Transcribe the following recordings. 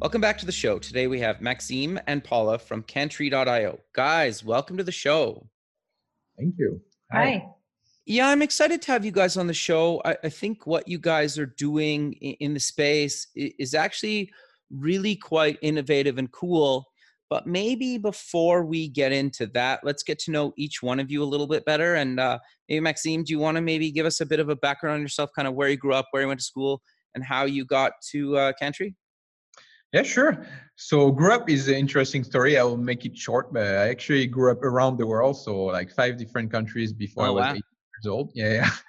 Welcome back to the show. Today we have Maxime and Pola from Kantree.io. Guys, welcome to the show. Thank you. Hi. Yeah, I'm excited to have you guys on the show. I, I think what you guys are doing in, in the space is actually really quite innovative and cool. But maybe before we get into that, let's get to know each one of you a little bit better. And uh, maybe Maxime, do you want to maybe give us a bit of a background on yourself, kind of where you grew up, where you went to school, and how you got to uh, Kantree? Yeah, sure. So grew up is an interesting story. I will make it short, but I actually grew up around the world, so like five different countries before I Oh, was wow. eight years old. Yeah, yeah.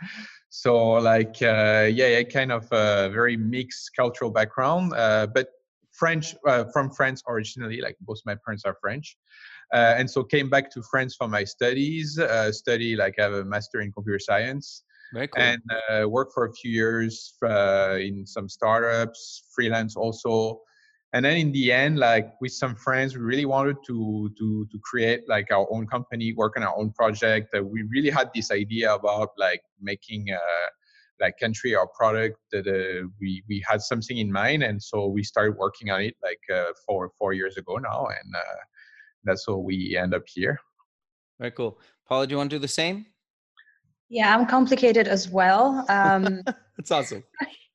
So like uh, yeah, yeah, kind of a very mixed cultural background, uh, but French uh, from France originally. Like both my parents are French, uh, and so came back to France for my studies. Uh, study like I have a master in computer science. Very cool. and uh, worked for a few years uh, in some startups, freelance also. And then in the end, like with some friends, we really wanted to to to create like our own company, work on our own project. Uh, we really had this idea about like making uh, like Kantree or product that uh, we we had something in mind, and so we started working on it like uh, four four years ago now, and uh, that's how we end up here. Very cool. Pola, do you want to do the same? Yeah, I'm complicated as well. Um, That's awesome.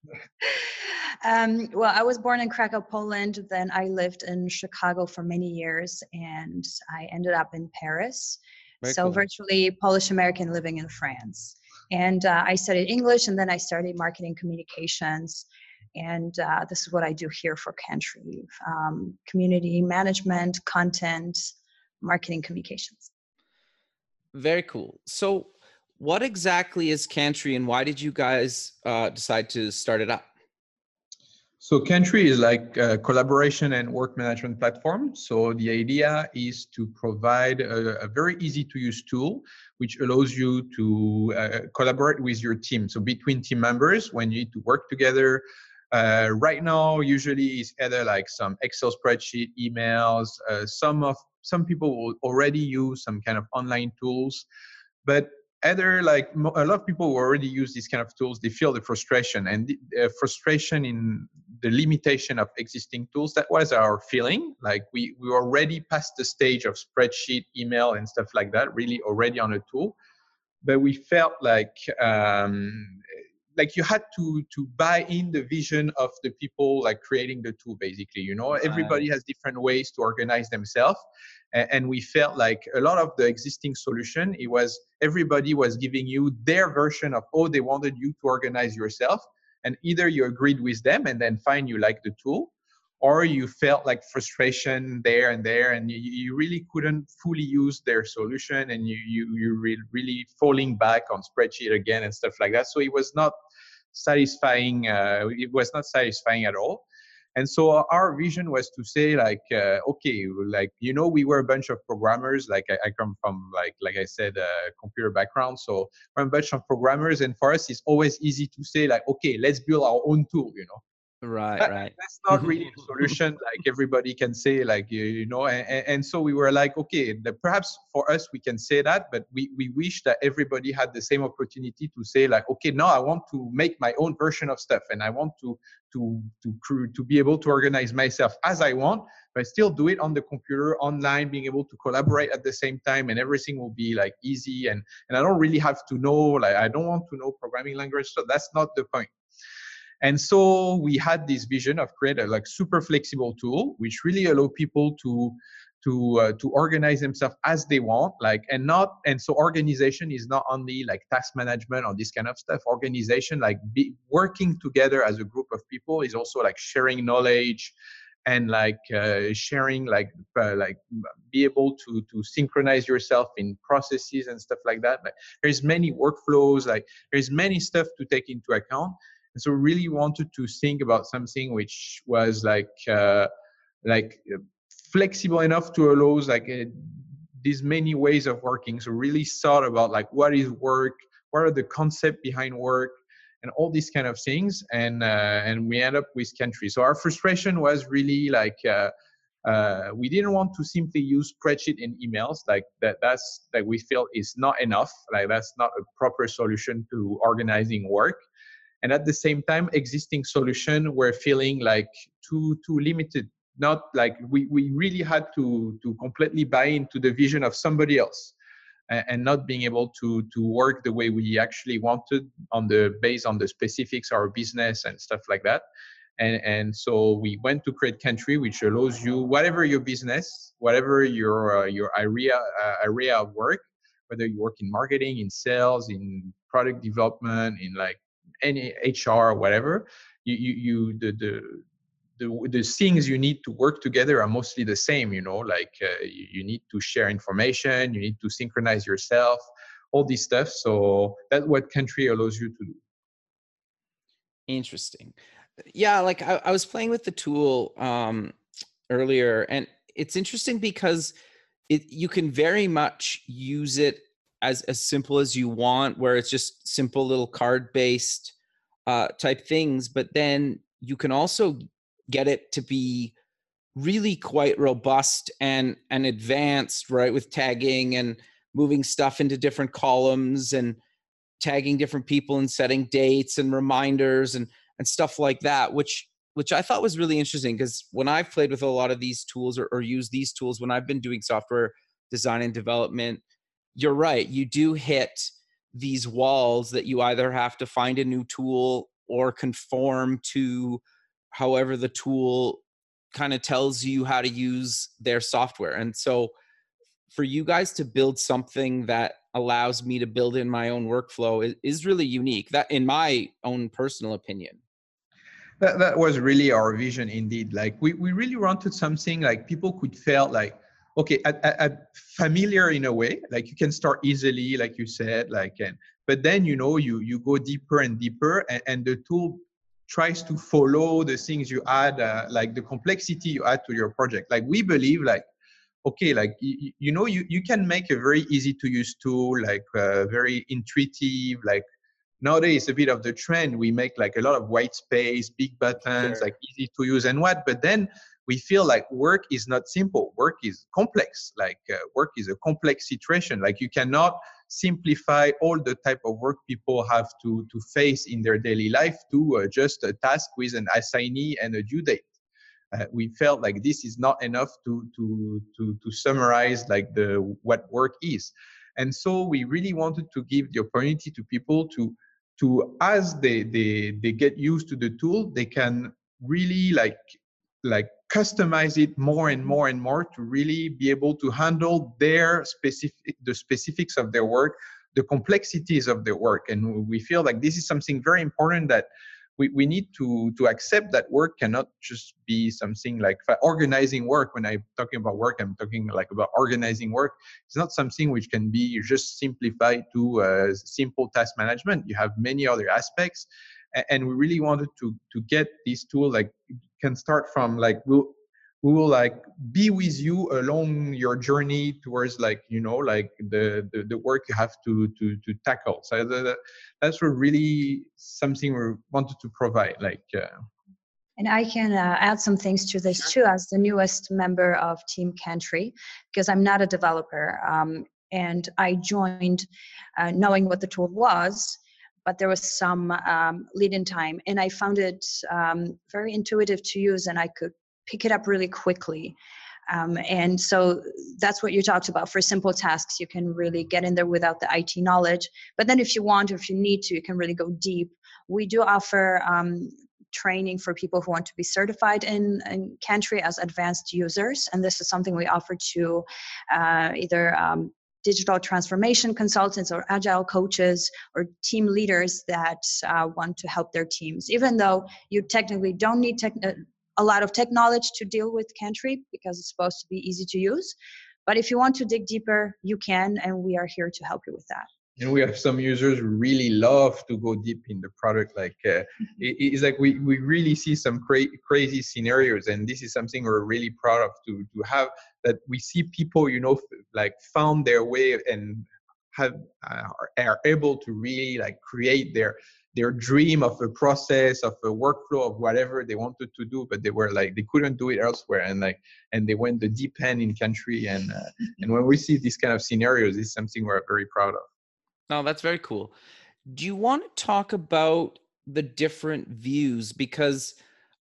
um, well, I was born in Krakow, Poland. Then I lived in Chicago for many years, and I ended up in Paris. Very so cool. virtually Polish American living in France. And uh, I studied English, and then I studied marketing communications. And uh, this is what I do here for Kantree: um, community management, content, marketing communications. Very cool. So, what exactly is Kantree, and why did you guys uh, decide to start it up? So Kantree is like a collaboration and work management platform. So the idea is to provide a, a very easy to use tool which allows you to uh, collaborate with your team. So between team members, when you need to work together, uh, right now usually it's either like some Excel spreadsheet, emails. Uh, some of some people will already use some kind of online tools, but either like a lot of people who already use these kind of tools they feel the frustration and the uh, frustration in the limitation of existing tools. That was our feeling. Like we we were already past the stage of spreadsheet email and stuff like that really already on a tool. But we felt like um, like you had to to buy in the vision of the people like creating the tool basically you know? Everybody has different ways to organize themselves and, and we felt like a lot of the existing solution it was everybody was giving you their version of oh they wanted you to organize yourself and either you agreed with them and then fine you like the tool or you felt like frustration there and there and you, you really couldn't fully use their solution and you you you re- really falling back on spreadsheet again and stuff like that. So it was not satisfying uh, it was not satisfying at all. And so our vision was to say like uh, okay like you know we were a bunch of programmers like i, I come from like like i said a computer background so we're a bunch of programmers and for us it's always easy to say like okay let's build our own tool you know Right, that- right. that's not mm-hmm. really a solution like everybody can say like you, you know and, and- so we were like okay the, perhaps for us we can say that but we, we wish that everybody had the same opportunity to say like okay now i want to make my own version of stuff and i want to to to to be able to organize myself as i want but still do it on the computer online being able to collaborate at the same time and everything will be like easy and and i don't really have to know like i don't want to know programming language so that's not the point and so we had this vision of create a like super flexible tool, which really allow people to to uh, to organize themselves as they want, like and not and so organization is not only like task management or this kind of stuff. Organization like be, working together as a group of people is also like sharing knowledge and like uh, sharing like uh, like be able to to synchronize yourself in processes and stuff like that there's many workflows like there's many stuff to take into account and so really wanted to think about something which was like uh, like uh, flexible enough to allow like uh, these many ways of working. So really thought about like what is work what are the concept behind work and all these kind of things. And uh, and we end up with Kantree so our frustration was really like uh, uh, we didn't want to simply use spreadsheet and emails. Like that that's that we feel is not enough. Like that's not a proper solution to organizing work and at the same time existing solution were feeling like too too limited. Not like we, we really had to to completely buy into the vision of somebody else and not being able to to work the way we actually wanted on the based on the specifics our business and stuff like that. And and so we went to create Kantree which allows you whatever your business whatever your uh, your area uh, area of work whether you work in marketing in sales in product development in like any hr or whatever you you, you the, the the, the things you need to work together are mostly the same you know like uh, you, you, need to share information you need to synchronize yourself all this stuff. So that's what Kantree allows you to do. Interesting. Yeah like i, I was playing with the tool um, earlier and it's interesting because it you can very much use it as as simple as you want where it's just simple little card based uh, type things but then you can also get it to be really quite robust and and advanced right with tagging and moving stuff into different columns and tagging different people and setting dates and reminders and and stuff like that which which i thought was really interesting because when i've played with a lot of these tools or, or used these tools when i've been doing software design and development you're right you do hit these walls that you either have to find a new tool or conform to however the tool kind of tells you how to use their software. And so for you guys to build something that allows me to build in my own workflow is, really unique. That in my own personal opinion. That, that was really our vision indeed. Like we, we really wanted something like people could feel like okay familiar in a way like you can start easily like you said like and but then you know you you go deeper and deeper and, and the tool tries to follow the things you add uh, like the complexity you add to your project like we believe like okay like you, you know you, you can make a very easy to use tool like uh, very intuitive like nowadays a bit of the trend we make like a lot of white space big buttons sure. like easy to use and what but then we feel like work is not simple. Work is complex. Like uh, work is a complex situation. Like you cannot simplify all the type of work people have to to face in their daily life to uh, just a task with an assignee and a due date. Uh, we felt like this is not enough to to to to summarize like the what work is. And so we really wanted to give the opportunity to people to to as they they they get used to the tool they can really like like customize it more and more and more to really be able to handle their specific the specifics of their work the complexities of their work. And we feel like this is something very important that we, we need to to accept that work cannot just be something like organizing work. When i'm talking about work i'm talking like about organizing work. It's not something which can be just simplified to uh, simple task management. You have many other aspects. And we really wanted to to get this tool like can start from like we'll we will like be with you along your journey towards like you know like the the, the work you have to to to tackle so the, that's really something we wanted to provide like uh, and I can uh, add some things to this too, as the newest member of Team Kantree, because I'm not a developer. Um, and I joined uh, knowing what the tool was, but there was some um, lead in time and i found it um, very intuitive to use and i could pick it up really quickly um, and so that's what you talked about for simple tasks you can really get in there without the it knowledge but then if you want or if you need to you can really go deep we do offer um, training for people who want to be certified in, in Kantree as advanced users. And this is something we offer to uh, either um, digital transformation consultants or agile coaches or team leaders that uh, want to help their teams even though you technically don't need tech- uh, a lot of tech knowledge to deal with Kantree because it's supposed to be easy to use. But if you want to dig deeper, you can, and we are here to help you with that and we have some users who really love to go deep in the product like uh, mm-hmm. it, it's like we, we really see some cra- crazy scenarios and this is something we're really proud of to, to have that we see people you know like found their way and have uh, are able to really like create their their dream of a process of a workflow of whatever they wanted to do but they were like they couldn't do it elsewhere and like and they went the deep end in Kantree and uh, and when we see these kind of scenarios it's something we're very proud of no, that's very cool. Do you want to talk about the different views? Because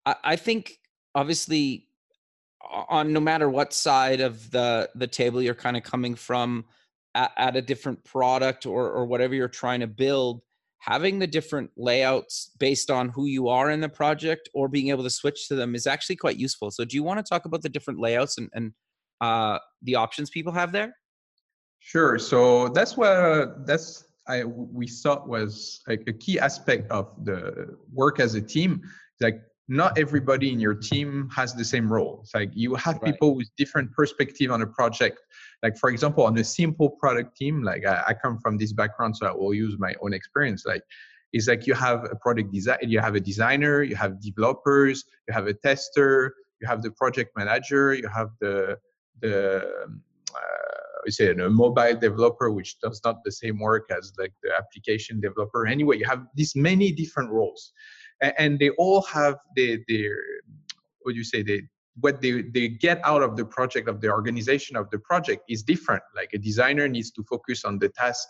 I, I think obviously on no matter what side of the the table you're kind of coming from at, at, a different product or or whatever you're trying to build having the different layouts based on who you are in the project or being able to switch to them is actually quite useful so do you want to talk about the different layouts and, and uh, the options people have there Sure. So that's what that's I we thought was like a key aspect of the work as a team. Like not everybody in your team has the same role. It's like you have right. people with different perspective on a project. Like for example, on a simple product team, like I, I come from this background, so I will use my own experience. Like it's like you have a product design, you have a designer, you have developers, you have a tester, you have the project manager, you have the the we say a mobile developer which does not the same work as like the application developer. Anyway you have these many different roles and, they all have their their what do you say they what they, they get out of the project of the organization of the project is different. Like a designer needs to focus on the task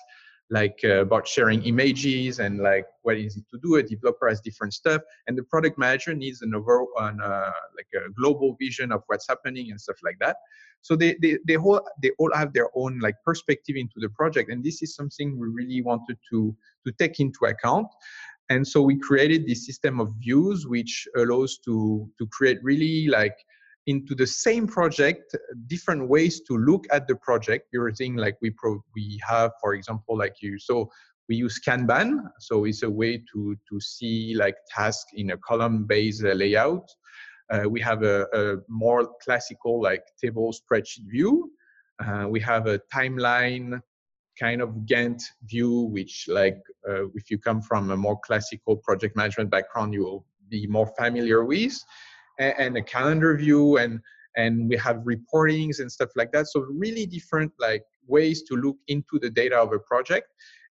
like uh, about sharing images and like what is it to do a developer has different stuff and the product manager needs an over on uh, like a global vision of what's happening and stuff like that. So they, they they all they all have their own like perspective into the project and this is something we really wanted to to take into account. And so we created this system of views which allows to to create really like into the same project different ways to look at the project. Using like we pro we have for example like you so we use kanban. So it's a way to to see like tasks in a column based layout. Uh, we have a, a, more classical like table spreadsheet view. Uh, we have a timeline kind of gantt view which like uh, if you come from a more classical project management background you will be more familiar with and, and a calendar view and and we have reportings and stuff like that. So really different like ways to look into the data of a project.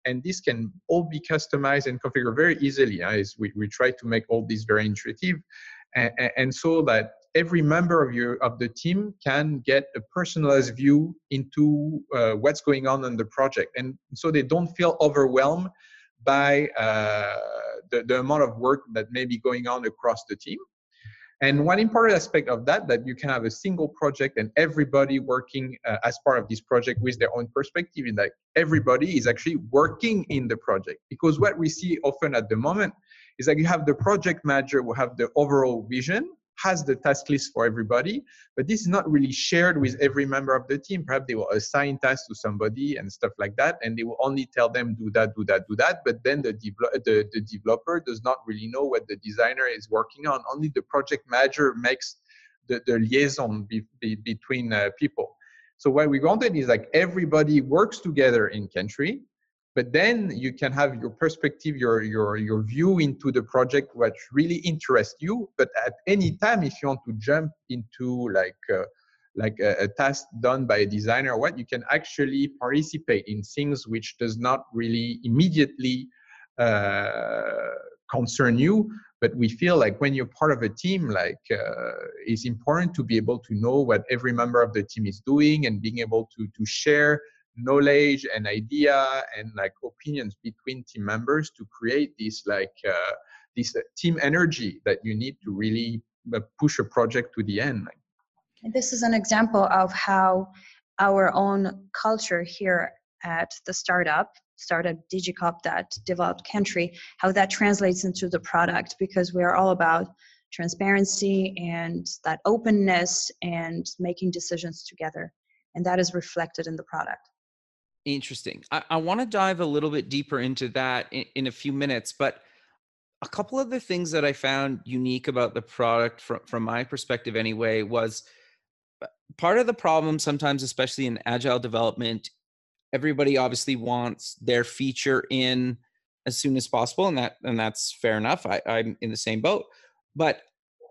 And this can all be customized and configured very easily as we, we try to make all this very intuitive. And, and, so that every member of your of the team can get a personalized view into uh, what's going on in the project. And so they don't feel overwhelmed by uh, the, the amount of work that may be going on across the team and one important aspect of that, that you can have a single project and everybody working uh, as part of this project with their own perspective, in that everybody is actually working in the project. Because what we see often at the moment is that you have the project manager who have the overall vision, has the task list for everybody, but this is not really shared with every member of the team. Perhaps they will assign tasks to somebody and stuff like that, and they will only tell them do that, do that, do that. But then the, the, the developer does not really know what the designer is working on. Only the project manager makes the, the liaison be, be, between uh, people. So what we wanted is like everybody works together in Kantree but then you can have your perspective your your your view into the project what really interests you. But at any time if you want to jump into like uh, like a, a, task done by a designer or what you can actually participate in things which does not really immediately uh, concern you. But we feel like when you're part of a team like uh, it's important to be able to know what every member of the team is doing and being able to to share knowledge and idea and like opinions between team members to create this like uh, this uh, team energy that you need to really uh, push a project to the end. This is an example of how our own culture here at the startup startup Digicoop that developed Kantree how that translates into the product because we are all about transparency and that openness and making decisions together. And that is reflected in the product Interesting. I, I want to dive a little bit deeper into that in, in a few minutes, but a couple of the things that I found unique about the product from from my perspective anyway was uh, part of the problem sometimes especially in agile development everybody obviously wants their feature in as soon as possible and that and that's fair enough I, i'm in the same boat but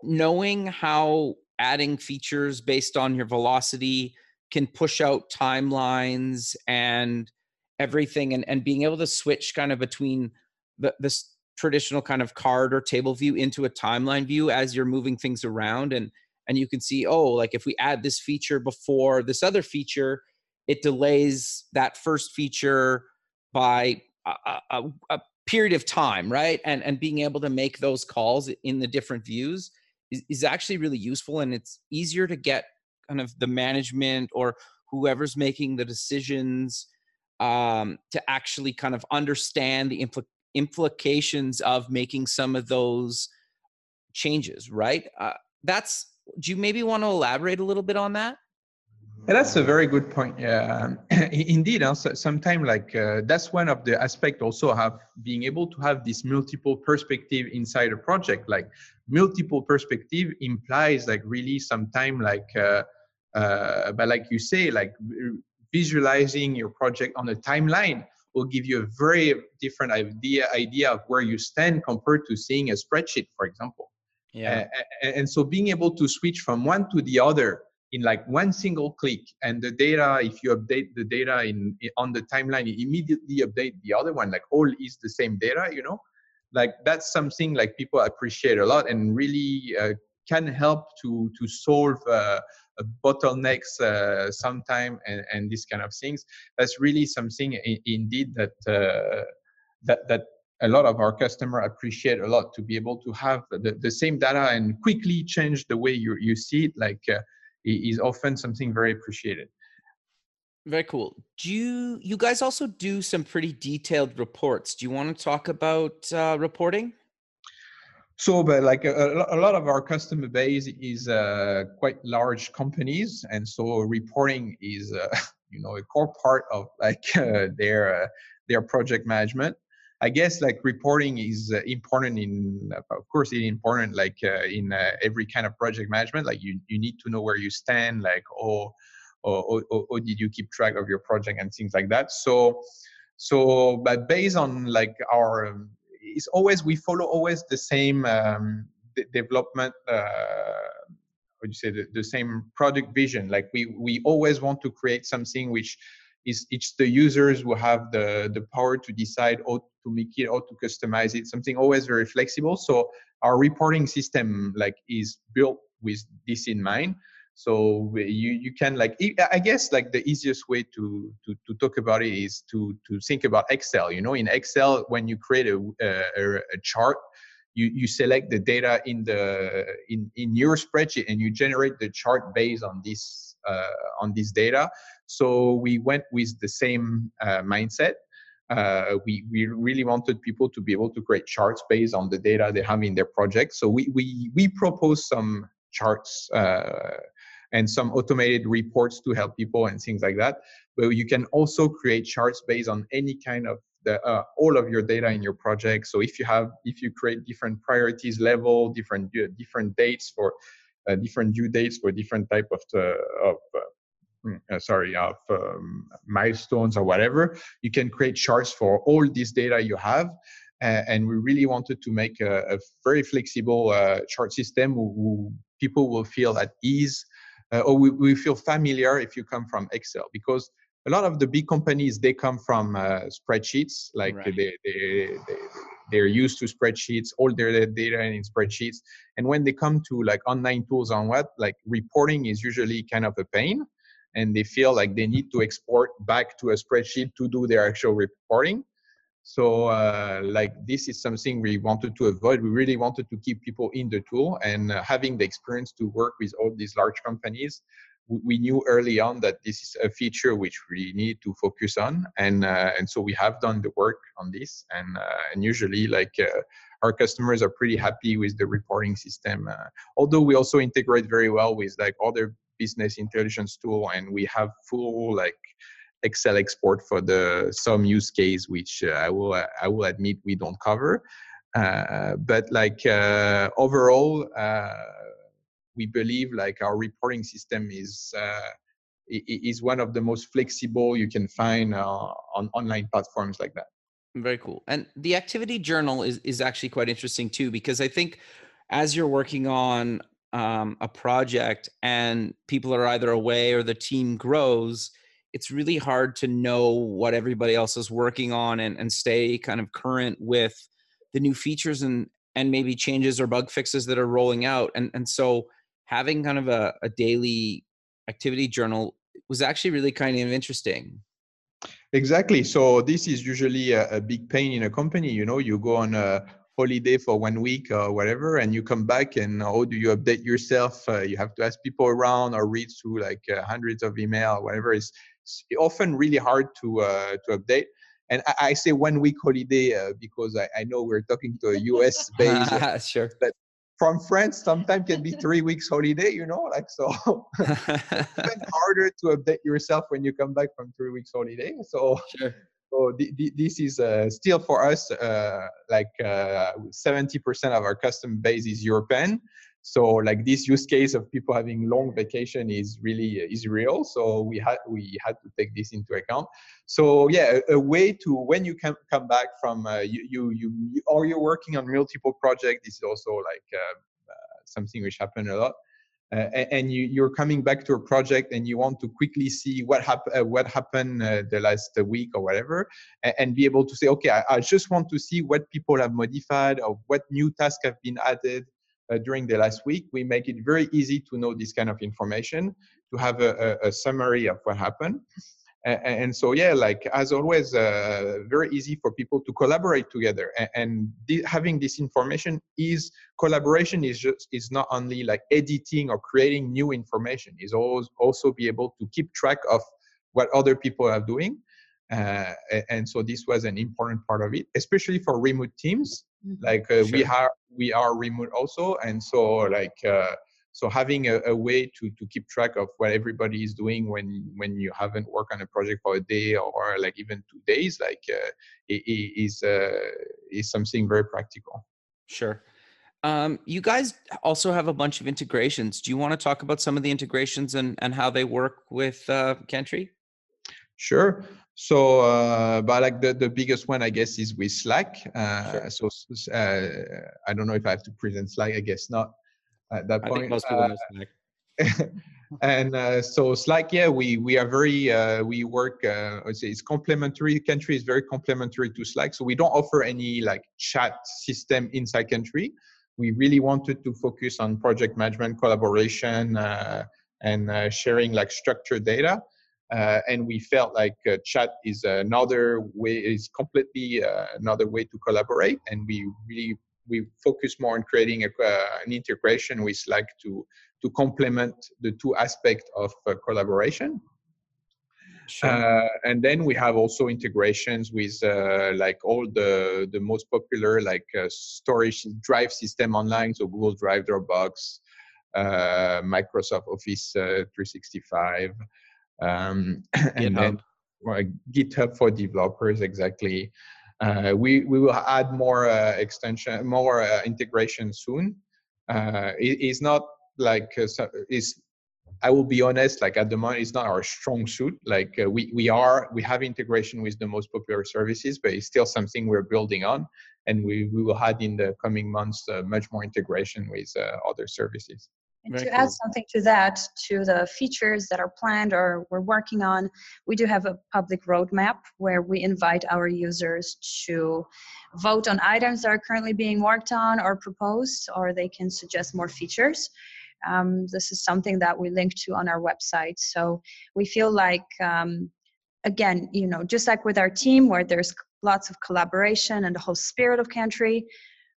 knowing how adding features based on your velocity can push out timelines and everything and, and being able to switch kind of between the this traditional kind of card or table view into a timeline view as you're moving things around. And and you can see oh like if we add this feature before this other feature it delays that first feature by a, a, a period of time right? And and being able to make those calls in the different views is, is actually really useful and it's easier to get kind of the management or whoever's making the decisions um, to actually kind of understand the impl- implications of making some of those changes right uh, that's do you maybe want to elaborate a little bit on that yeah, that's a very good point. Yeah, indeed. Also, sometimes like uh, that's one of the aspect also have being able to have this multiple perspective inside a project. Like multiple perspective implies like really sometime like, uh, uh, but like you say, like visualizing your project on a timeline will give you a very different idea idea of where you stand compared to seeing a spreadsheet, for example. Yeah. and so being able to switch from one to the other in like one single click and the data if you update the data in, on the timeline immediately update the other one like all is the same data you know like that's something like people appreciate a lot and really uh, can help to to solve uh, bottlenecks uh, sometime and, and these kind of things that's really something in, indeed that uh, that that a lot of our customer appreciate a lot to be able to have the, the same data and quickly change the way you, you see it like uh, is often something very appreciated. Very cool. Do you you guys also do some pretty detailed reports? Do you want to talk about uh, reporting? So, but like a, a, lot of our customer base is uh, quite large companies, and so reporting is uh, you know a core part of like uh, their their project management. I guess like reporting is uh, important in, of course, it's important like uh, in uh, every kind of project management. Like you, you need to know where you stand, like or, or, or, did you keep track of your project and things like that. So, so but based on like our, um, it's always we follow always the same um, d- development. Uh, what you say the, the same product vision. Like we we always want to create something which is it's the users who have the the power to decide how to make it how to customize it something always very flexible so our reporting system like is built with this in mind so you you can like i guess like the easiest way to to, to talk about it is to to think about excel you know in excel when you create a, a, a chart you, you select the data in the in, in your spreadsheet and you generate the chart based on this uh, on this data so we went with the same uh, mindset. Uh, we, we really wanted people to be able to create charts based on the data they have in their project. So we, we, we propose some charts uh, and some automated reports to help people and things like that. But you can also create charts based on any kind of the, uh, all of your data in your project. So if you have, if you create different priorities level, different uh, different dates for uh, different due dates for different type of, uh, of Mm, uh, sorry of um, milestones or whatever you can create charts for all this data you have uh, and we really wanted to make a, a very flexible uh, chart system who, people will feel at ease uh, or we, we, feel familiar if you come from excel because a lot of the big companies they come from uh, spreadsheets like right. they, they, they they're used to spreadsheets all their data in spreadsheets and when they come to like online tools on what like reporting is usually kind of a pain and they feel like they need to export back to a spreadsheet to do their actual reporting. So, uh, like this is something we wanted to avoid. We really wanted to keep people in the tool and uh, having the experience to work with all these large companies. We knew early on that this is a feature which we need to focus on, and uh, and so we have done the work on this. And uh, and usually, like uh, our customers are pretty happy with the reporting system. Uh, although we also integrate very well with like other business intelligence tool and we have full like excel export for the some use case which uh, i will i will admit we don't cover Uh, but like uh, overall, uh, we believe like our reporting system is is one of the most flexible you can find on online platforms like that. Very cool. And the activity journal is is actually quite interesting too because I think as you're working on um, a project and people are either away or the team grows, it's really hard to know what everybody else is working on and, and stay kind of current with the new features and and maybe changes or bug fixes that are rolling out. And and so having kind of a, a daily activity journal was actually really kind of interesting. Exactly. So this is usually a, a big pain in a company you know you go on a holiday for one week or whatever and you come back and how do you update yourself? Uh, you have to ask people around or read through like uh, hundreds of email whatever. It's often really hard to uh, to update and I, I say one week holiday uh, because I, I, know we're talking to a US base. sure. But from France, sometimes can be three weeks holiday, you know, like so. it's harder to update yourself when you come back from three weeks holiday. So. Sure. So this is uh, still for us uh, like 70% uh, of our customer base is European, so like this use case of people having long vacation is really uh, is real. So we had we had to take this into account. So yeah a, a way to when you can come back from uh, you, you, you or you're working on multiple projects? This is also like uh, uh, something which happened a lot. Uh, and you, you're coming back to a project and you want to quickly see what, hap- uh, what happened uh, the last week or whatever and, and be able to say okay I, I, just want to see what people have modified or what new tasks have been added during the last week, we make it very easy to know this kind of information, to have a, a, a summary of what happened. And, and, so, yeah, like as always, uh, very easy for people to collaborate together. And, and th- having this information is collaboration is just is not only like editing or creating new information. Is always also be able to keep track of what other people are doing. Uh, and so this was an important part of it, especially for remote teams. Like uh, sure. we are we are remote also, and so like uh, so having a, a, way to to keep track of what everybody is doing when when you haven't worked on a project for a day or like even two days, like uh, is uh, is something very practical. Sure. Um, you guys also have a bunch of integrations. Do you want to talk about some of the integrations and, and how they work with uh, Kantree? Sure. So, uh, but like the, the biggest one, I guess, is with Slack. Uh, sure. So, uh, I don't know if I have to present Slack. I guess not at that I point. most people know Slack. and uh, so Slack, yeah, we we are very uh, we work. Uh, I say it's complementary. Kantree is very complementary to Slack. So we don't offer any like chat system inside Kantree. We really wanted to focus on project management, collaboration, and sharing like structured data. Uh, and we felt like uh, chat is another way is completely uh, another way to collaborate. And we really we focus more on creating a, uh, an integration with slack to to complement the two aspects of uh, collaboration. Sure. Uh, and then we have also integrations with like all the the most popular like storage drive system online. So google drive dropbox microsoft office 365 um, and then well, GitHub for developers exactly. Uh, we we will add more uh, extension, more uh, integration soon. Uh, it, it's not like uh, it's. I will be honest, like at the moment, it's not our strong suit. Like uh, we we are we have integration with the most popular services, but it's still something we're building on, and we we will add in the coming months much more integration with other services. And Very to cool. add something to that, to the features that are planned or we're working on, we do have a public roadmap where we invite our users to vote on items that are currently being worked on or proposed, or they can suggest more features. Um, this is something that we link to on our website. So we feel like, um, again, you know, just like with our team, where there's lots of collaboration and the whole spirit of Kantree,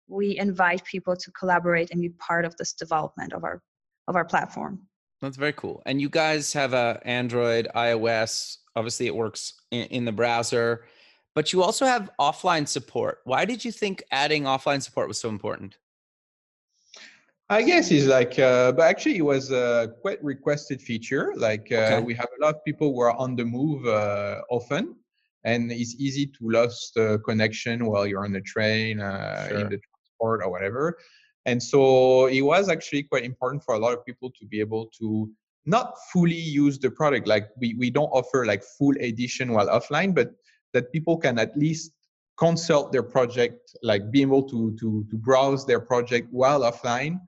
we invite people to collaborate and be part of this development of our of our platform. That's very cool. And you guys have a Android, iOS. Obviously, it works in, in the browser, but you also have offline support. Why did you think adding offline support was so important? I guess it's like, uh, but actually, it was a quite requested feature. Like, uh, okay. we have a lot of people who are on the move uh, often, and it's easy to lose the connection while you're on the train, uh, sure. in the transport or whatever. And so it was actually quite important for a lot of people to be able to not fully use the product. Like we, we don't offer like full edition while offline, but that people can at least consult their project, like be able to to to browse their project while offline,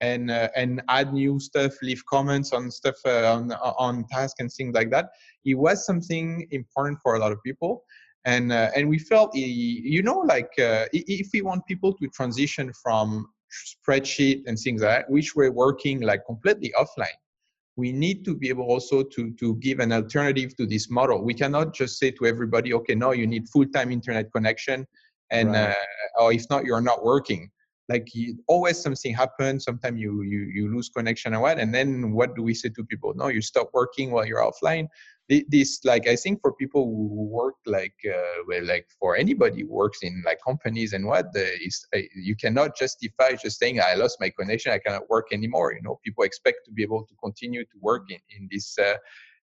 and uh, and add new stuff, leave comments on stuff uh, on on task and things like that. It was something important for a lot of people, and uh, and we felt you know like uh, if we want people to transition from spreadsheet and things like that, which were working like completely offline we need to be able also to, to give an alternative to this model. We cannot just say to everybody, okay, no, you need full-time internet connection, and right. uh, or if not, you're not working. Like you, always something happens. Sometimes you, you you lose connection and what, and then what do we say to people? No, you stop working while you're offline this like i think for people who work like uh, well like for anybody who works in like companies and what the, is uh, you cannot justify just saying i lost my connection i cannot work anymore. You know people expect to be able to continue to work in, in this uh,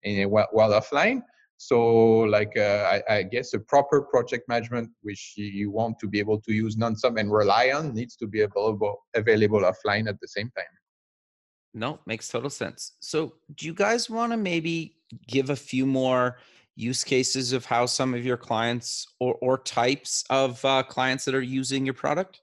in while, while offline. So like uh, I, I, guess a proper project management which you want to be able to use non-stop and rely on needs to be available available offline at the same time. No makes total sense. So do you guys want to maybe give a few more use cases of how some of your clients or, or types of uh, clients that are using your product?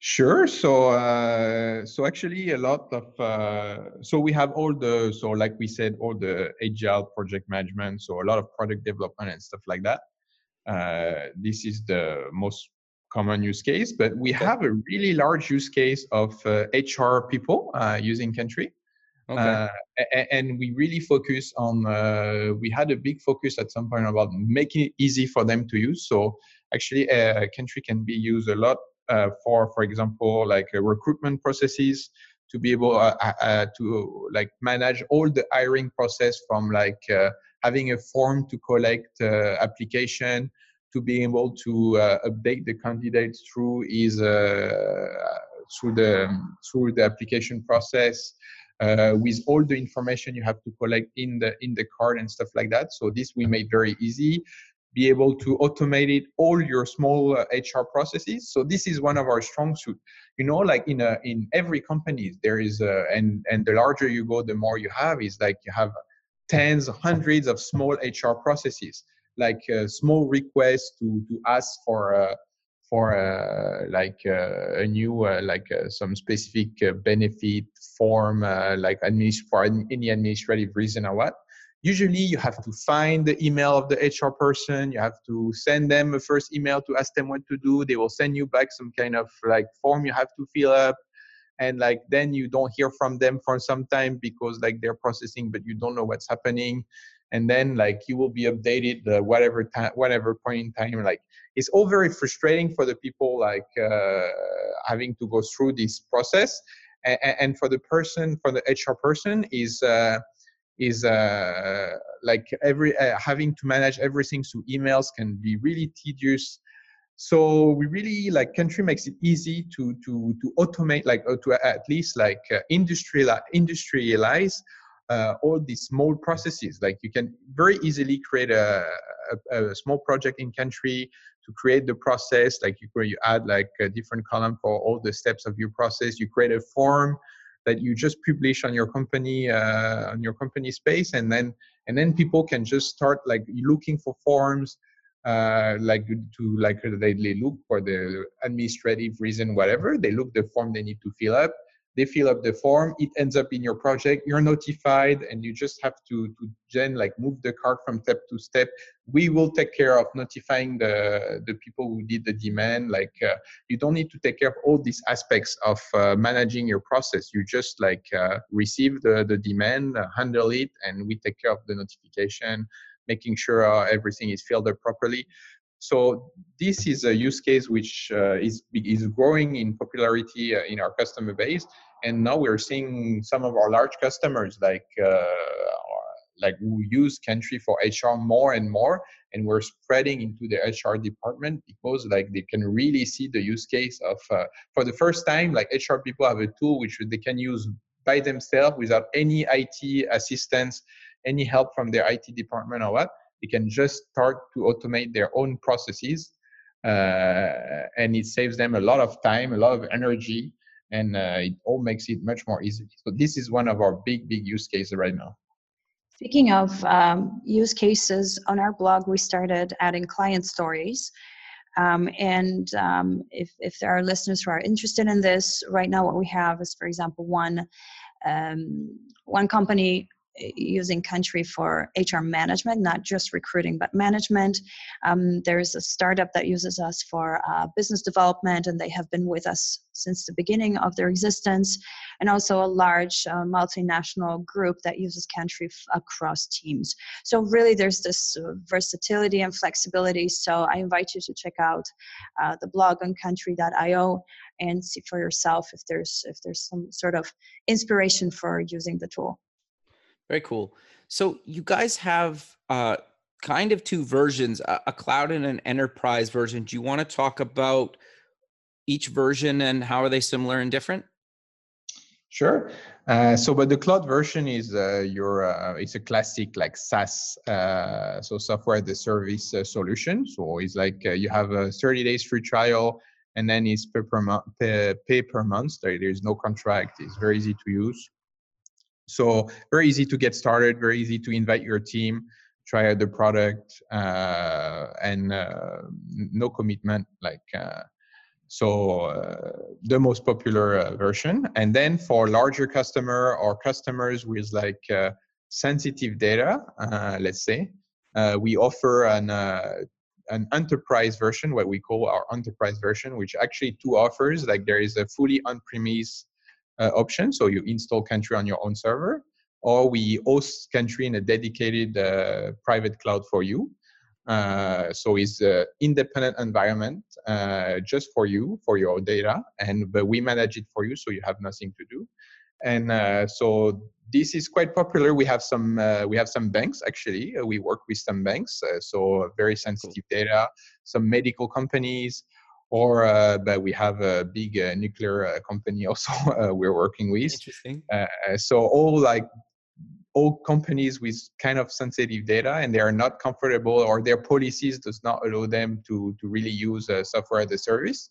Sure. So, uh, so actually, a lot of uh, so we have all the so like we said, all the agile project management. So a lot of product development and stuff like that. Uh, this is the most common use case, but we have a really large use case of HR uh, people uh, using Kantree. Okay. Uh, and we really focus on, uh, we had a big focus at some point about making it easy for them to use. So actually, uh, Kantree can be used a lot uh, for, for example, like uh, recruitment processes to be able uh, to like manage all the hiring process from like having a form to collect application to be able to update the candidates through is through the through the application process uh, with all the information you have to collect in the in the card and stuff like that. So this we made very easy. Be able to automate it all your small uh, HR processes. So this is one of our strong suit. You know, like in a in every company there is a, and and the larger you go, the more you have is like you have tens, hundreds of small HR processes, like uh, small requests to to ask for. Uh, for uh, like uh, a new uh, like uh, some specific uh, benefit form uh, like administ- for any administrative reason or what usually you have to find the email of the hr person you have to send them a first email to ask them what to do they will send you back some kind of like form you have to fill up and like then you don't hear from them for some time because like they're processing but you don't know what's happening and then like you will be updated uh, whatever time whatever point in time like it's all very frustrating for the people like uh, having to go through this process and, for the person for the hr person is uh, is uh, like every uh, having to manage everything through emails can be really tedious. So we really like Kantree makes it easy to to to automate like to at least like uh, industrialize industrialize uh, all these small processes. Like you can very easily create a, a, a, small project in Kantree to create the process. Like you, you add like a different column for all the steps of your process. You create a form that you just publish on your company uh, on your company space, and then and then people can just start like looking for forms. Uh, like to like they, they look for the administrative reason whatever they look the form they need to fill up they fill up the form it ends up in your project you're notified and you just have to to then like move the card from step to step. We will take care of notifying the the people who did the demand like uh, you don't need to take care of all these aspects of uh, managing your process. You just like uh, receive the the demand uh, handle it and we take care of the notification making sure uh, everything is filled up properly. So this is a use case which uh, is is growing in popularity uh, in our customer base, and now we're seeing some of our large customers like uh, like who use Kantree for HR more and more, and we're spreading into the HR department because like they can really see the use case of uh, for the first time like HR people have a tool which they can use by themselves without any IT assistance, any help from their IT department or what. They can just start to automate their own processes uh, and it saves them a lot of time a lot of energy and uh, it all makes it much more easy so this is one of our big big use cases right now Speaking of um, use cases, on our blog, we started adding client stories. Um, and um, if, if there are listeners who are interested in this, right now what we have is, for example, one um, one company using Kantree for HR management, not just recruiting, but management. Um, there's a startup that uses us for uh, business development, and they have been with us since the beginning of their existence, and also a large uh, multinational group that uses Kantree f- across teams. So, really, there's this uh, versatility and flexibility. So, I invite you to check out uh, the blog on kantree.io and see for yourself if there's if there's some sort of inspiration for using the tool. Very cool. So you guys have uh, kind of two versions, a, a cloud and an enterprise version. Do you want to talk about each version and how are they similar and different? Sure. Uh, so, but the cloud version is uh, your uh, it's a classic like SaaS, uh, so software as a service uh, solution. So it's like uh, you have a 30 days free trial, and then it's pay per month. Pay, pay per month. There's no contract. It's very easy to use. So very easy to get started, very easy to invite your team, try out the product, uh, and uh, no commitment. Like uh, so, uh, the most popular uh, version. And then for larger customer or customers with like uh, sensitive data, let's say, we offer an an enterprise version, what we call our enterprise version, which actually two offers. Like there is a fully on-premise uh, option. So you install Kantree on your own server, or we host Kantree in a dedicated uh, private cloud for you. Uh, so it's an independent environment uh, just for you, for your data, and but we manage it for you, so you have nothing to do. And uh, so this is quite popular. We have some uh, we have some banks actually. we work with some banks, so very sensitive data. Some medical companies, or uh, but we have a big uh, nuclear uh, company also uh, we're working with. Interesting. Uh, uh, so all like all companies with kind of sensitive data and they are not comfortable or their policies does not allow them to to really use software as a service,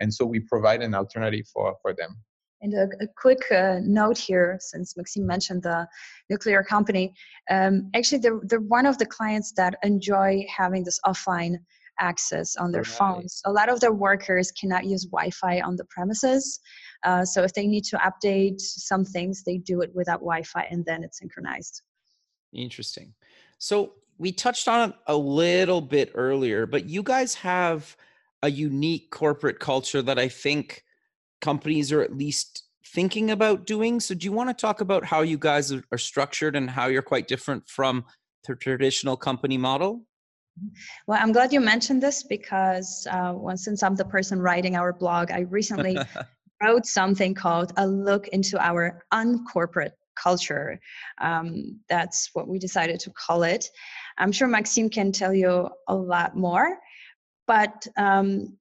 and so we provide an alternative for for them. And a, a quick uh, note here, since Maxime mentioned the nuclear company, um, actually they're, they're one of the clients that enjoy having this offline access on their right. phones. A lot of their workers cannot use Wi-Fi on the premises, uh, so if they need to update some things, they do it without Wi-Fi, and then it's synchronized. Interesting. So we touched on it a little bit earlier, but you guys have a unique corporate culture that I think companies are at least thinking about doing. So, do you want to talk about how you guys are structured and how you're quite different from the traditional company model? Well, I'm glad you mentioned this because uh, well, since I'm the person writing our blog, I recently wrote something called A Look into Our Uncorporate Culture. Um, that's what we decided to call it. I'm sure Maxime can tell you a lot more, but um,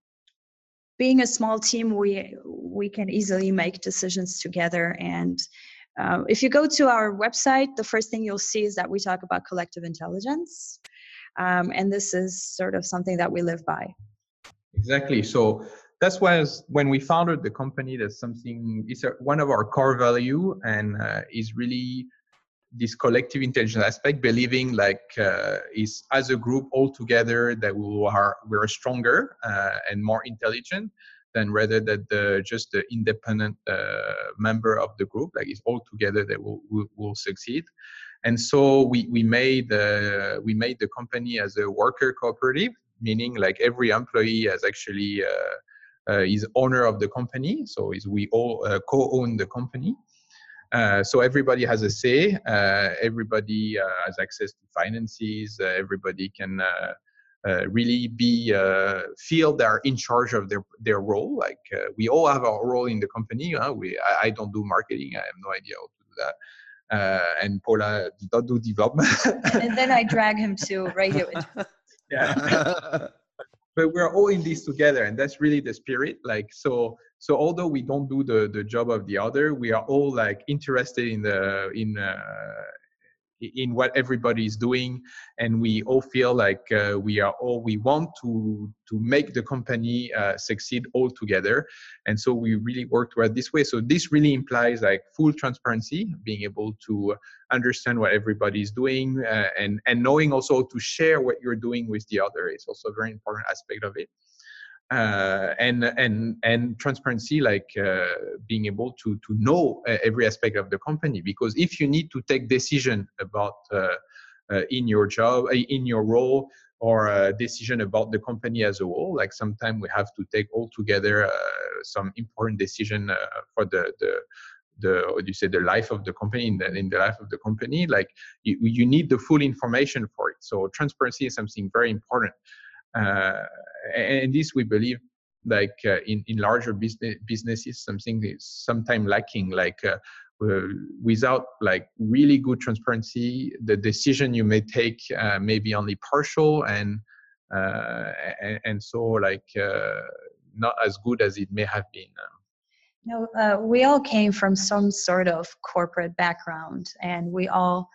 being a small team, we we can easily make decisions together. And uh, if you go to our website, the first thing you'll see is that we talk about collective intelligence. Um, and this is sort of something that we live by. Exactly. So that's why when we founded the company, that's something, it's a, one of our core value and uh, is really this collective intelligence aspect, believing like uh, is as a group all together that we are we're stronger uh, and more intelligent than rather that the just the independent uh, member of the group like is all together that will will, will succeed and so we we made uh, we made the company as a worker cooperative, meaning like every employee has actually uh, uh, is owner of the company. So is we all uh, co-own the company. Uh, so everybody has a say. Uh, everybody has access to finances. everybody can. really be feel they're in charge of their their role. Like we all have our role in the company. we I, I don't do marketing. I have no idea how to do that uh, and Pola does not do development. and then I drag him to radio. yeah. but we're all in this together, and that's really the spirit. Like so, so although we don't do the the job of the other, we are all like interested in the in uh, in what everybody is doing and we all feel like uh, we are all we want to to make the company uh, succeed all together. And so we really work toward this way. So this really implies like full transparency being able to understand what everybody is doing uh, and and knowing also to share what you're doing with the other is also a very important aspect of it uh, and and and transparency like uh, being able to to know uh, every aspect of the company. Because if you need to take decision about uh, uh, in your job uh, in your role or a decision about the company as a whole like sometimes we have to take all together some important decision for the the the what you say the life of the company in the, in the life of the company like you, you need the full information for it. So transparency is something very important and this we believe like uh, in, in larger business businesses something is sometimes lacking like uh, without like really good transparency the decision you may take uh, may be only partial and uh, and, and, so like uh, not as good as it may have been. No uh, we all came from some sort of corporate background and we all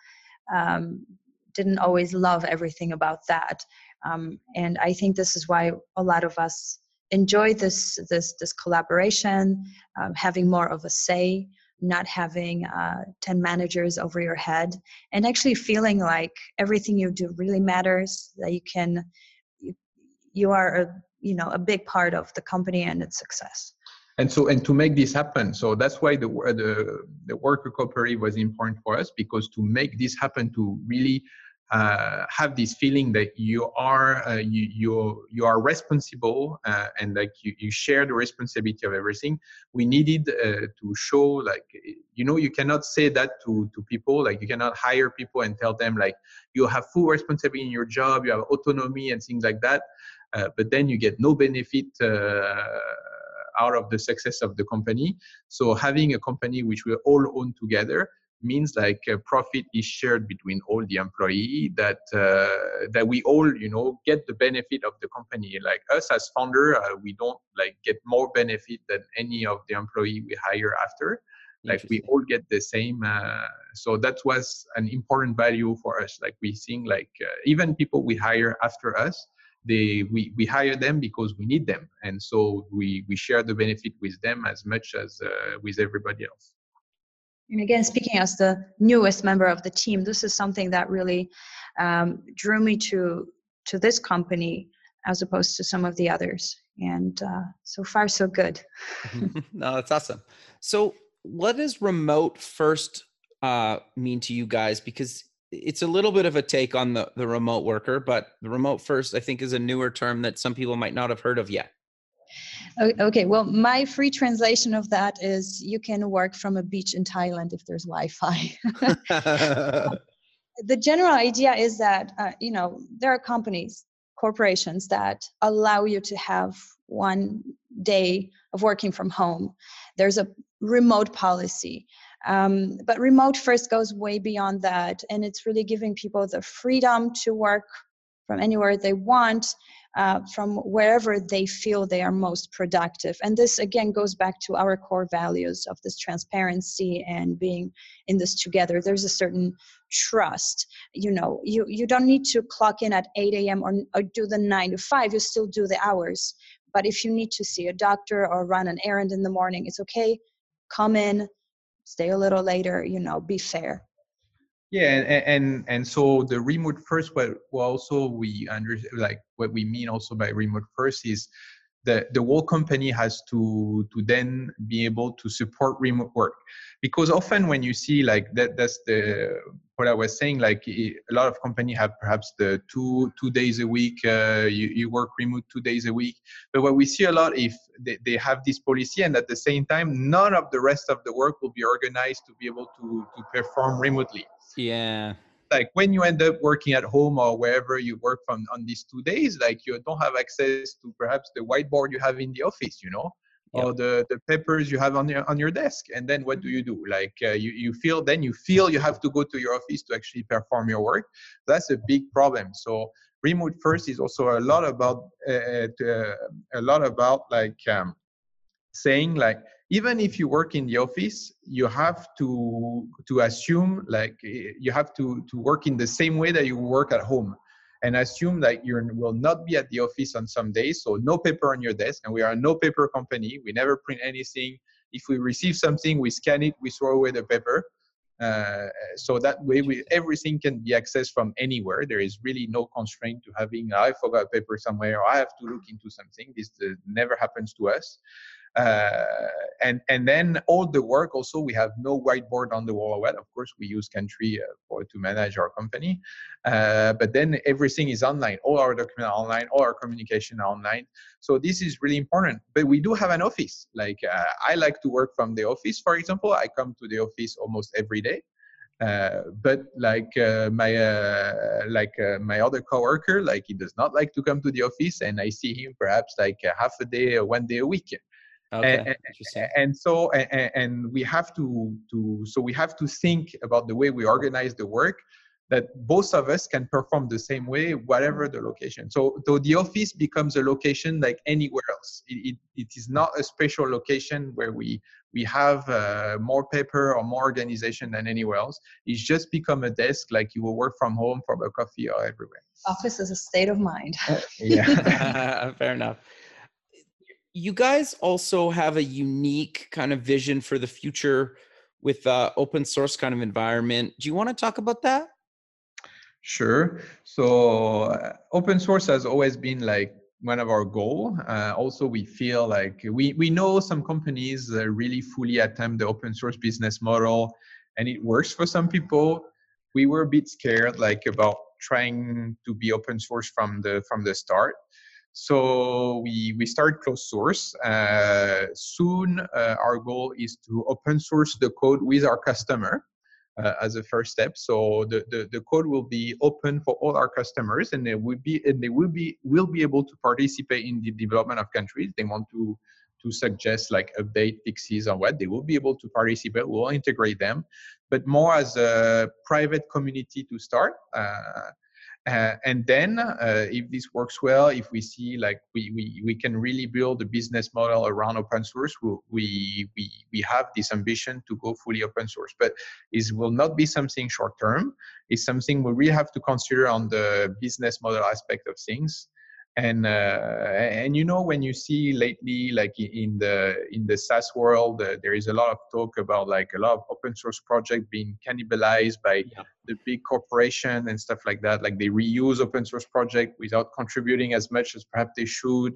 um, didn't always love everything about that um, and I think this is why a lot of us enjoy this this this collaboration, um, having more of a say, not having uh, ten managers over your head, and actually feeling like everything you do really matters. That you can, you, you are a you know a big part of the company and its success and so and to make this happen so that's why the the, the worker cooperative was important for us because to make this happen to really uh, have this feeling that you are uh, you you you are responsible uh, and like you, you share the responsibility of everything. We needed uh, to show like you know you cannot say that to to people like you cannot hire people and tell them like you have full responsibility in your job you have autonomy and things like that uh, but then you get no benefit uh, out of the success of the company. So having a company which we all own together means like uh, profit is shared between all the employee that uh, that we all you know get the benefit of the company. Like us as founder uh, we don't like get more benefit than any of the employee we hire after. Like we all get the same uh, so that was an important value for us. Like we think like uh, even people we hire after us they we, we hire them because we need them. And so we we share the benefit with them as much as uh, with everybody else and again, speaking as the newest member of the team, this is something that really um, drew me to to this company as opposed to some of the others. And uh, so far, so good. no, that's awesome. So, what does remote first uh, mean to you guys? Because it's a little bit of a take on the the remote worker, but the remote first, I think, is a newer term that some people might not have heard of yet. Okay, well, my free translation of that is you can work from a beach in Thailand if there's Wi Fi. the general idea is that, uh, you know, there are companies, corporations that allow you to have one day of working from home. There's a remote policy. Um, but remote first goes way beyond that, and it's really giving people the freedom to work from anywhere they want uh, from wherever they feel they are most productive. And this again goes back to our core values of this transparency and being in this together. There's a certain trust. You know, you, you don't need to clock in at 8 a.m. Or, or do the nine to five, you still do the hours. But if you need to see a doctor or run an errand in the morning, it's okay. Come in, stay a little later, you know, be fair yeah and, and and so the remote first what also we under like what we mean also by remote first is the the whole company has to to then be able to support remote work. Because often when you see like that that's the what i was saying like a lot of company have perhaps the two two days a week uh, you, you work remote two days a week. But what we see a lot if they, they have this policy and at the same time none of the rest of the work will be organized to be able to to perform remotely yeah. Like when you end up working at home or wherever you work from on these two days like you don't have access to perhaps the whiteboard you have in the office you know yep. or the, the papers you have on your on your desk. And then what do you do? Like uh, you, you feel then you feel you have to go to your office to actually perform your work. That's a big problem. So remote first is also a lot about uh, uh, a lot about like um, saying like even if you work in the office you have to to assume like you have to to work in the same way that you work at home and assume that you will not be at the office on some days. So no paper on your desk and we are a no paper company. We never print anything. If we receive something we scan it we throw away the paper. Uh, so that way we everything can be accessed from anywhere. There is really no constraint to having i forgot paper somewhere or i have to look into something. This uh, never happens to us uh, and and then all the work also we have no whiteboard on the wall of course we use Kantree uh, for to manage our company. Uh, but then everything is online. All our document online. All our communication online. So this is really important. But we do have an office. Like uh, i like to work from the office. For example i come to the office almost every day. Uh, but like uh, my uh, like uh, my other coworker like he does not like to come to the office. And i see him perhaps like half a day or one day a week Okay, and, and, so and, and we have to to so we have to think about the way we organize the work that both of us can perform the same way whatever the location. So though the office becomes a location like anywhere else. It, it, it is not a special location where we we have uh, more paper or more organization than anywhere else. It's just become a desk like you will work from home from a coffee or everywhere. Office is a state of mind. Yeah. Fair enough you guys also have a unique kind of vision for the future with uh, open source kind of environment. Do you want to talk about that? Sure. So uh, open source has always been like one of our goal. Uh, also, we feel like we we know some companies really fully attempt the open source business model, and it works for some people. We were a bit scared like about trying to be open source from the from the start. So we, we start closed source. Uh, soon, uh, our goal is to open source the code with our customer uh, as a first step. So the, the, the, code will be open for all our customers, and they will be and they will be will be able to participate in the development of countries. They want to to suggest like update fixes or what they will be able to participate. We'll integrate them, but more as a private community to start. Uh, and then uh, if this works well, if we see like we, we, we can really build a business model around open source, we'll, we, we, we have this ambition to go fully open source. But it will not be something short term. It's something we really have to consider on the business model aspect of things and uh, and you know when you see lately like in the in the SaaS world uh, there is a lot of talk about like a lot of open source project being cannibalized by yeah. the big corporation and stuff like that like they reuse open source project without contributing as much as perhaps they should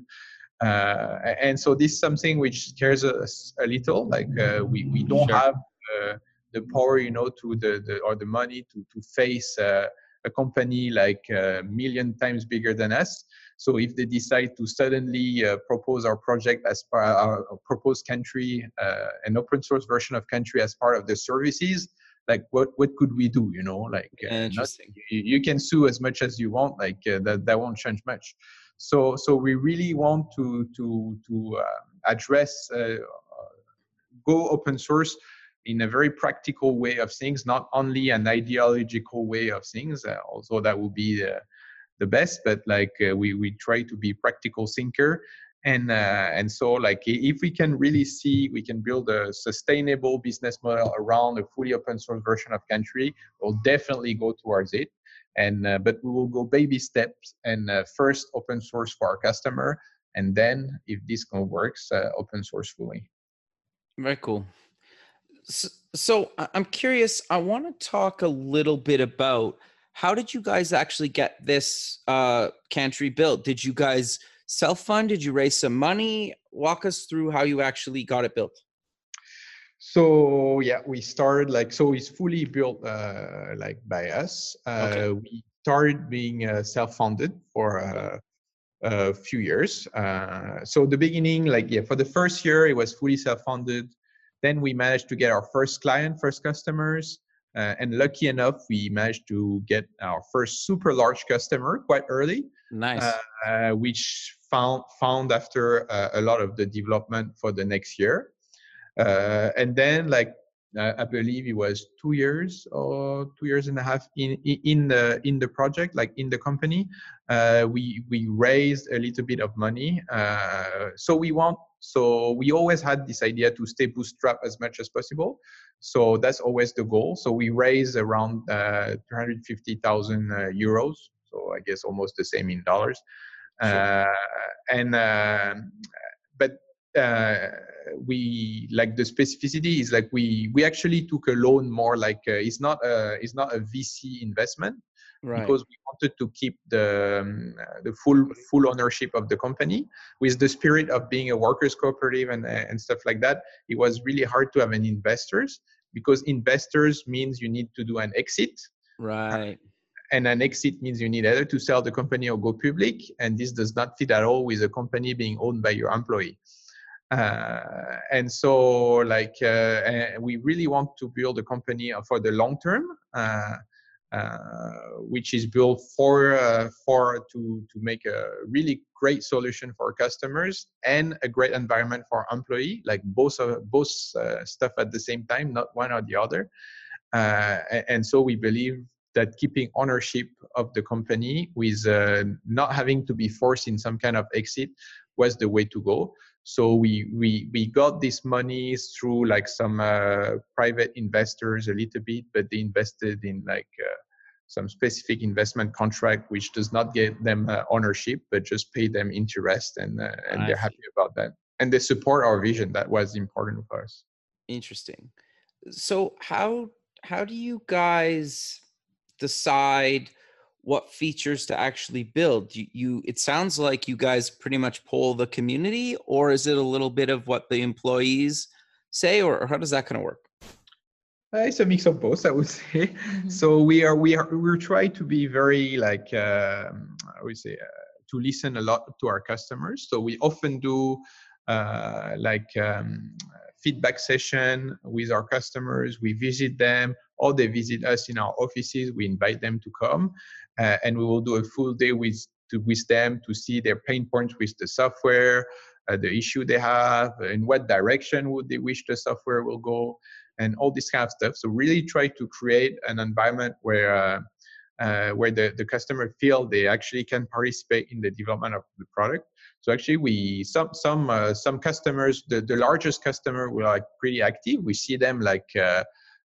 uh, and so this is something which scares us a little like uh, we we don't sure. have uh, the power you know to the, the or the money to to face uh, a company like a million times bigger than us so if they decide to suddenly uh, propose our project as part our uh, proposed Kantree, uh, an open source version of Kantree as part of the services, like what what could we do? You know, like uh, interesting. Not, you, you, can sue as much as you want. Like uh, that that won't change much. So so we really want to to to uh, address go open source in a very practical way of things, not only an ideological way of things. Uh, although that would be uh, the best but like uh, we we try to be practical thinker. And uh, and so like if we can really see we can build a sustainable business model around a fully open source version of Kantree we'll definitely go towards it. And uh, but we will go baby steps and uh, first open source for our customer. And then if this works uh, open source fully. Very cool. So, so i'm curious i want to talk a little bit about how did you guys actually get this uh, Kantree built? Did you guys self fund? Did you raise some money? Walk us through how you actually got it built. So yeah, we started like so it's fully built uh, like by us. Uh, okay. We started being uh, self-funded for uh, a few years. Uh, so the beginning, like yeah, for the first year it was fully self-funded. Then we managed to get our first client, first customers. Uh, and lucky enough, we managed to get our first super large customer quite early. Nice. Uh, which found found after uh, a lot of the development for the next year. Uh, and then like uh, I believe it was two years or two years and a half in in the in the project, like in the company. Uh, we we raised a little bit of money. Uh, so we want. So we always had this idea to stay bootstrap as much as possible. So that's always the goal. So we raised around uh, 350,000 uh, euros. So I guess almost the same in dollars. Sure. Uh, and um, but uh, we like the specificity is like we we actually took a loan more like uh, it's not a it's not a VC investment right. because we wanted to keep the um, the full full ownership of the company with the spirit of being a workers cooperative and and stuff like that. It was really hard to have an investors because investors means you need to do an exit. Right. And an exit means you need either to sell the company or go public, and this does not fit at all with a company being owned by your employee uh, and so like uh, we really want to build a company for the long term uh, uh which is built for uh, for to to make a really great solution for customers and a great environment for employee like both both uh, stuff at the same time not one or the other. And so we believe that keeping ownership of the company with not having to be forced in some kind of exit was the way to go so we we we got this money through like some uh, private investors a little bit, but they invested in like uh, some specific investment contract which does not get them uh, ownership, but just pay them interest, and uh, and I they're see. happy about that. And they support our vision. That was important for us. Interesting. So how how do you guys decide? What features to actually build. You, you it sounds like you guys pretty much pull the community or is it a little bit of what the employees say or, or how does that kind of work? Uh, it's a mix of both i would say. Mm-hmm. so we are we are we're trying to be very like uh, i would say uh, to listen a lot to our customers. So we often do uh, like um, feedback session with our customers. We visit them or they visit us in our offices. We invite them to come uh, and we will do a full day with to, with them to see their pain points with the software, uh, the issue they have, in what direction would they wish the software will go, and all this kind of stuff. So really try to create an environment where uh, uh, where the, the customer feel they actually can participate in the development of the product. So actually, we some some uh, some customers, the, the largest customer, were like pretty active. We see them like uh,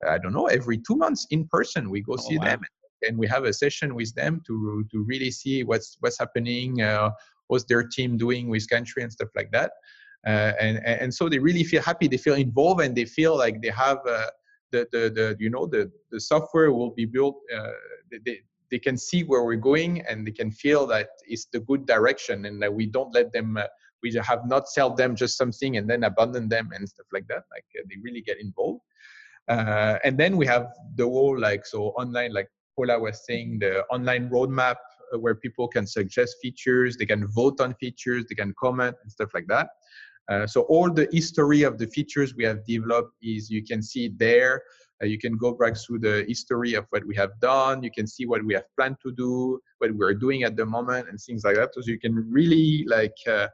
I don't know every two months in person. We go oh, see wow. them and we have a session with them to to really see what's what's happening, uh, what's their team doing with Kantree and stuff like that. Uh, and and so they really feel happy, they feel involved, and they feel like they have uh, the, the the you know the the software will be built. Uh, they, they can see where we're going and they can feel that it's the good direction and that we don't let them uh, we have not sell them just something and then abandon them and stuff like that like uh, they really get involved uh, and then we have the whole like so online like Pola was saying, the online roadmap uh, where people can suggest features, they can vote on features, they can comment and stuff like that. Uh, so all the history of the features we have developed is you can see there. Uh, you can go back through the history of what we have done. You can see what we have planned to do, what we're doing at the moment, and things like that. So you can really like uh,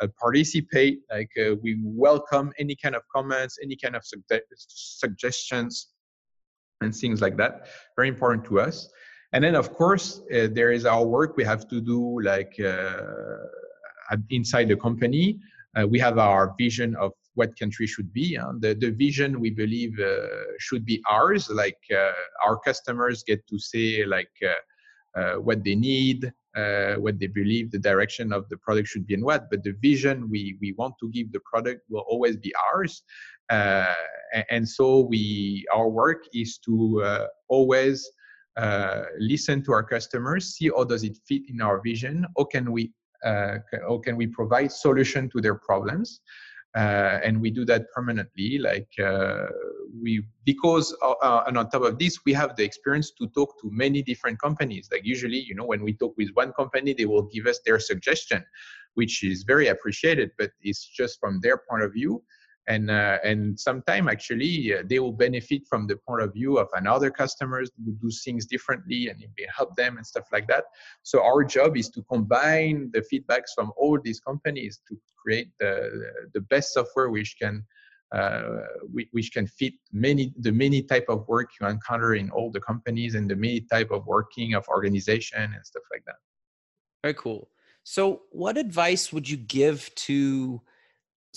uh, participate. Like uh, we welcome any kind of comments, any kind of suggestions and things like that. Very important to us. And then, of course, uh, there is our work we have to do, like uh, inside the company. Uh, we have our vision of what Kantree should be. Uh, the, the vision we believe uh, should be ours. Like uh, our customers get to say like what they need, what they believe the direction of the product should be, and what. But the vision we we want to give the product will always be ours. Uh, and so we our work is to uh, always uh, listen to our customers, see how does it fit in our vision, how can we uh, how can we provide solution to their problems, uh, and we do that permanently. Like uh, we because and on top of this, we have the experience to talk to many different companies. Like usually, you know, when we talk with one company, they will give us their suggestion, which is very appreciated, but it's just from their point of view and uh, and sometimes actually uh, they will benefit from the point of view of another customers who do things differently and it will help them and stuff like that. So our job is to combine the feedbacks from all these companies to create the the best software which can uh, which can fit many the many type of work you encounter in all the companies and the many type of working of organization and stuff like that. Very cool. So what advice would you give to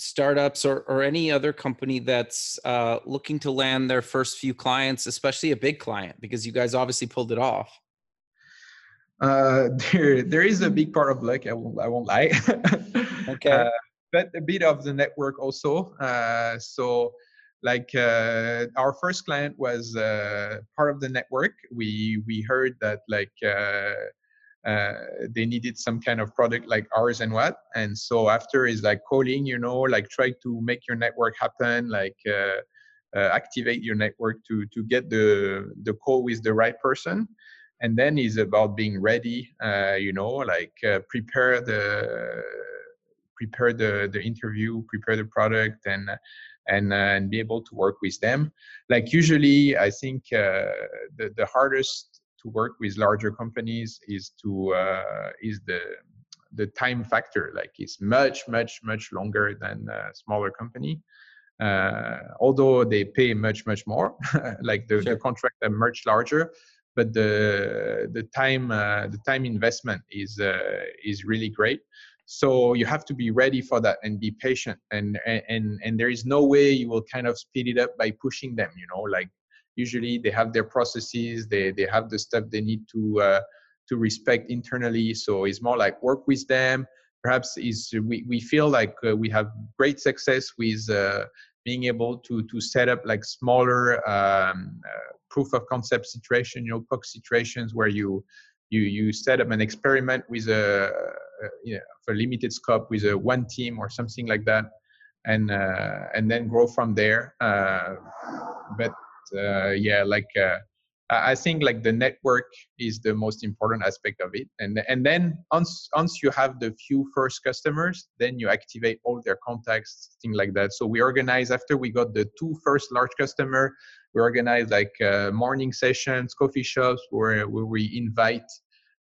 startups or, or any other company that's uh, looking to land their first few clients especially a big client because you guys obviously pulled it off uh, there, there is a big part of luck. I won't, I won't lie. okay. Uh, but a bit of the network also. Uh, so, like uh, our first client was uh, part of the network. We we heard that like uh, uh, they needed some kind of product like ours and what. And so after is like calling, you know, like try to make your network happen, like. uh activate your network to to get the the call with the right person and then is about being ready uh, you know like uh, prepare the prepare the the interview, prepare the product, and and uh, and be able to work with them. Like usually, I think uh, the the hardest to work with larger companies is to uh, is the the time factor. Like it's much much much longer than a smaller company. Uh, although they pay much much more, like the, sure. the contract are much larger, but the the time uh, the time investment is uh, is really great so you have to be ready for that and be patient and and and there is no way you will kind of speed it up by pushing them you know like usually they have their processes they they have the stuff they need to uh, to respect internally so it's more like work with them perhaps is we, we feel like uh, we have great success with uh, being able to to set up like smaller um, uh, proof of concept situation you know POC situations where you you you set up an experiment with a, a you know, for limited scope with a one team or something like that, and uh, and then grow from there. Uh, but uh, yeah, like uh, I think like the network is the most important aspect of it, and and then once once you have the few first customers, then you activate all their contacts, things like that. So we organize after we got the two first large customer, we organize like uh, morning sessions, coffee shops where, where we invite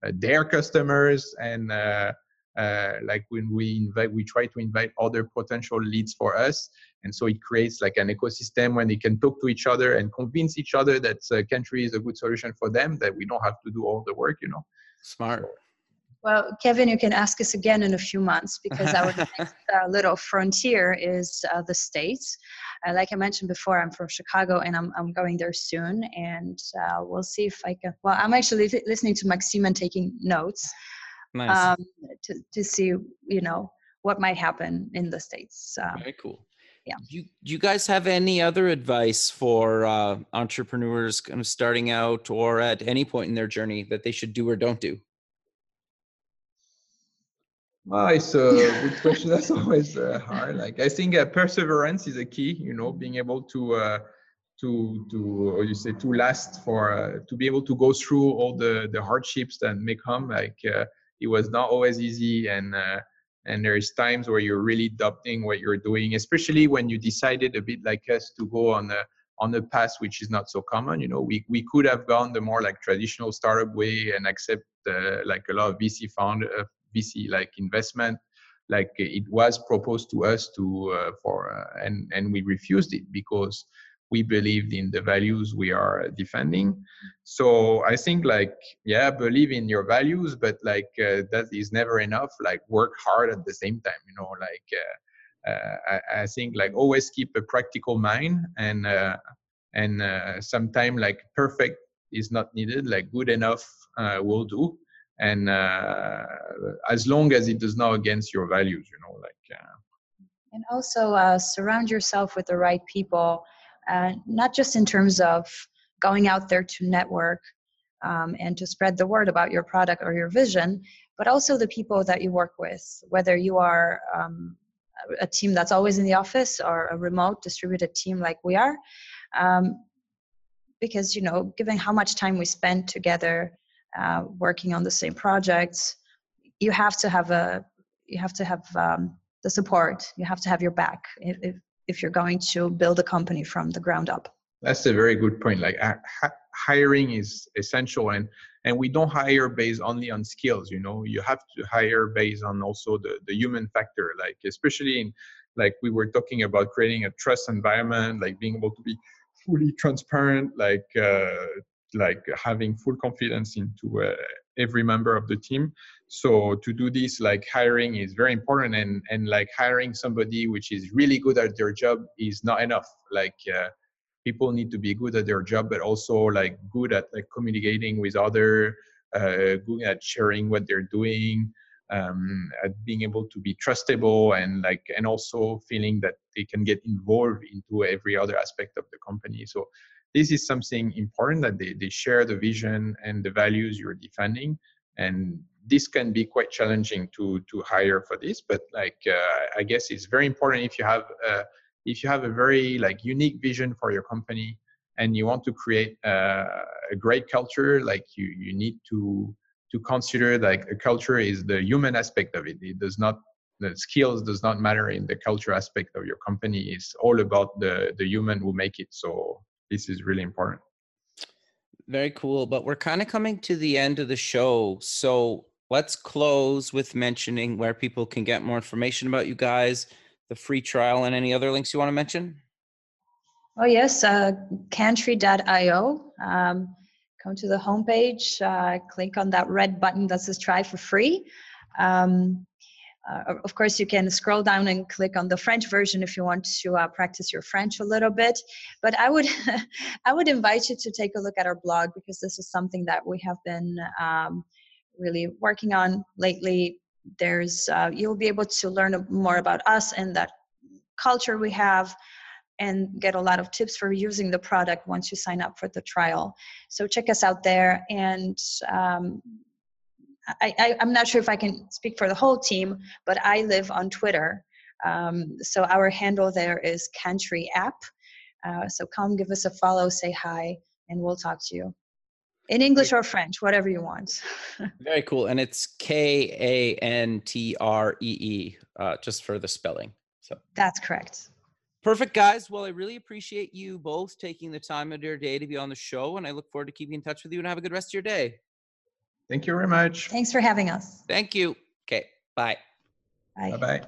uh, their customers and uh, uh, like when we invite, we try to invite other potential leads for us. And so it creates like an ecosystem when they can talk to each other and convince each other that uh, Kantree is a good solution for them, that we don't have to do all the work, you know. Smart. So, well, Kevin, you can ask us again in a few months because our next uh, little frontier is uh, the States. Uh, like I mentioned before, I'm from Chicago and I'm, I'm going there soon. And uh, we'll see if I can. Well, I'm actually listening to Maxime and taking notes nice. um, to, to see, you know, what might happen in the States. Uh, Very cool. Yeah. Do you, do you guys have any other advice for uh, entrepreneurs kind of starting out or at any point in their journey that they should do or don't do? Well, it's a good question. That's always uh, hard. Like I think uh, perseverance is a key. You know, being able to uh, to to or you say to last for uh, to be able to go through all the the hardships that may come. Like uh, it was not always easy, and uh, and there's times where you're really doubting what you're doing, especially when you decided a bit like us to go on a on a path which is not so common. You know, we we could have gone the more like traditional startup way and accept like a lot of VC founder VC like investment like it was proposed to us to uh, for uh, and and we refused it because we believed in the values we are defending. So i think like yeah believe in your values but like uh, that is never enough like work hard at the same time you know like uh, uh, I, I, think like always keep a practical mind and uh, and sometimes like perfect is not needed like good enough will do. And uh, as long as it does not against your values you know like uh, and also uh, surround yourself with the right people uh, not just in terms of going out there to network um, and to spread the word about your product or your vision but also the people that you work with whether you are um, a team that's always in the office or a remote distributed team like we are um, because you know given how much time we spend together uh, working on the same projects you have to have a you have to have um, the support. You have to have your back. If, if, if you're going to build a company from the ground up. That's a very good point. Like hiring is essential and and we don't hire based only on skills you know? You have to hire based on also the, the human factor. Like especially in like we were talking about creating a trust environment like being able to be fully transparent like uh, like having full confidence into uh, every member of the team. So to do this like hiring is very important and and like hiring somebody which is really good at their job is not enough. Like uh, people need to be good at their job but also like good at like communicating with other uh, good at sharing what they're doing um, at being able to be trustable and like and also feeling that they can get involved into every other aspect of the company. So this is something important that they, they share the vision and the values you're defending. And this can be quite challenging to to hire for this but like uh, i guess it's very important if you have uh, if you have a very like unique vision for your company and you want to create uh, a great culture like you you need to to consider like a culture is the human aspect of it. It does not the skills does not matter in the culture aspect of your company. It's all about the the human who make it. So this is really important very cool but we're kind of coming to the end of the show so let's close with mentioning where people can get more information about you guys the free trial and any other links you want to mention? Oh, yes, uh, Kantree.io. Um, come to the homepage, uh, click on that red button that says try for free. Um, uh, of course, you can scroll down and click on the French version if you want to uh, practice your French a little bit. But I would, I would invite you to take a look at our blog because this is something that we have been um, really working on lately there's uh, you'll be able to learn more about us and that culture we have and get a lot of tips for using the product once you sign up for the trial so check us out there and um, I, am not sure if i can speak for the whole team but i live on twitter um, so our handle there is Kantree app uh, so come give us a follow say hi and we'll talk to you in English or French, whatever you want. Very cool. And it's K A N T R E E, uh, just for the spelling. So that's correct. Perfect, guys. Well, I really appreciate you both taking the time of your day to be on the show, and I look forward to keeping in touch with you and have a good rest of your day. Thank you very much. Thanks for having us. Thank you. Okay, bye. Bye bye.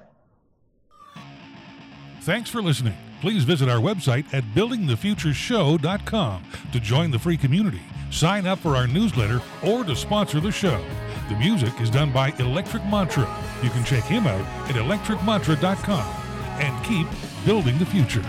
Thanks for listening. Please visit our website at buildingthefutureshow.com to join the free community sign up for our newsletter, or to sponsor the show. The music is done by Electric Mantra. You can check him out at electricmantra.com and keep building the future.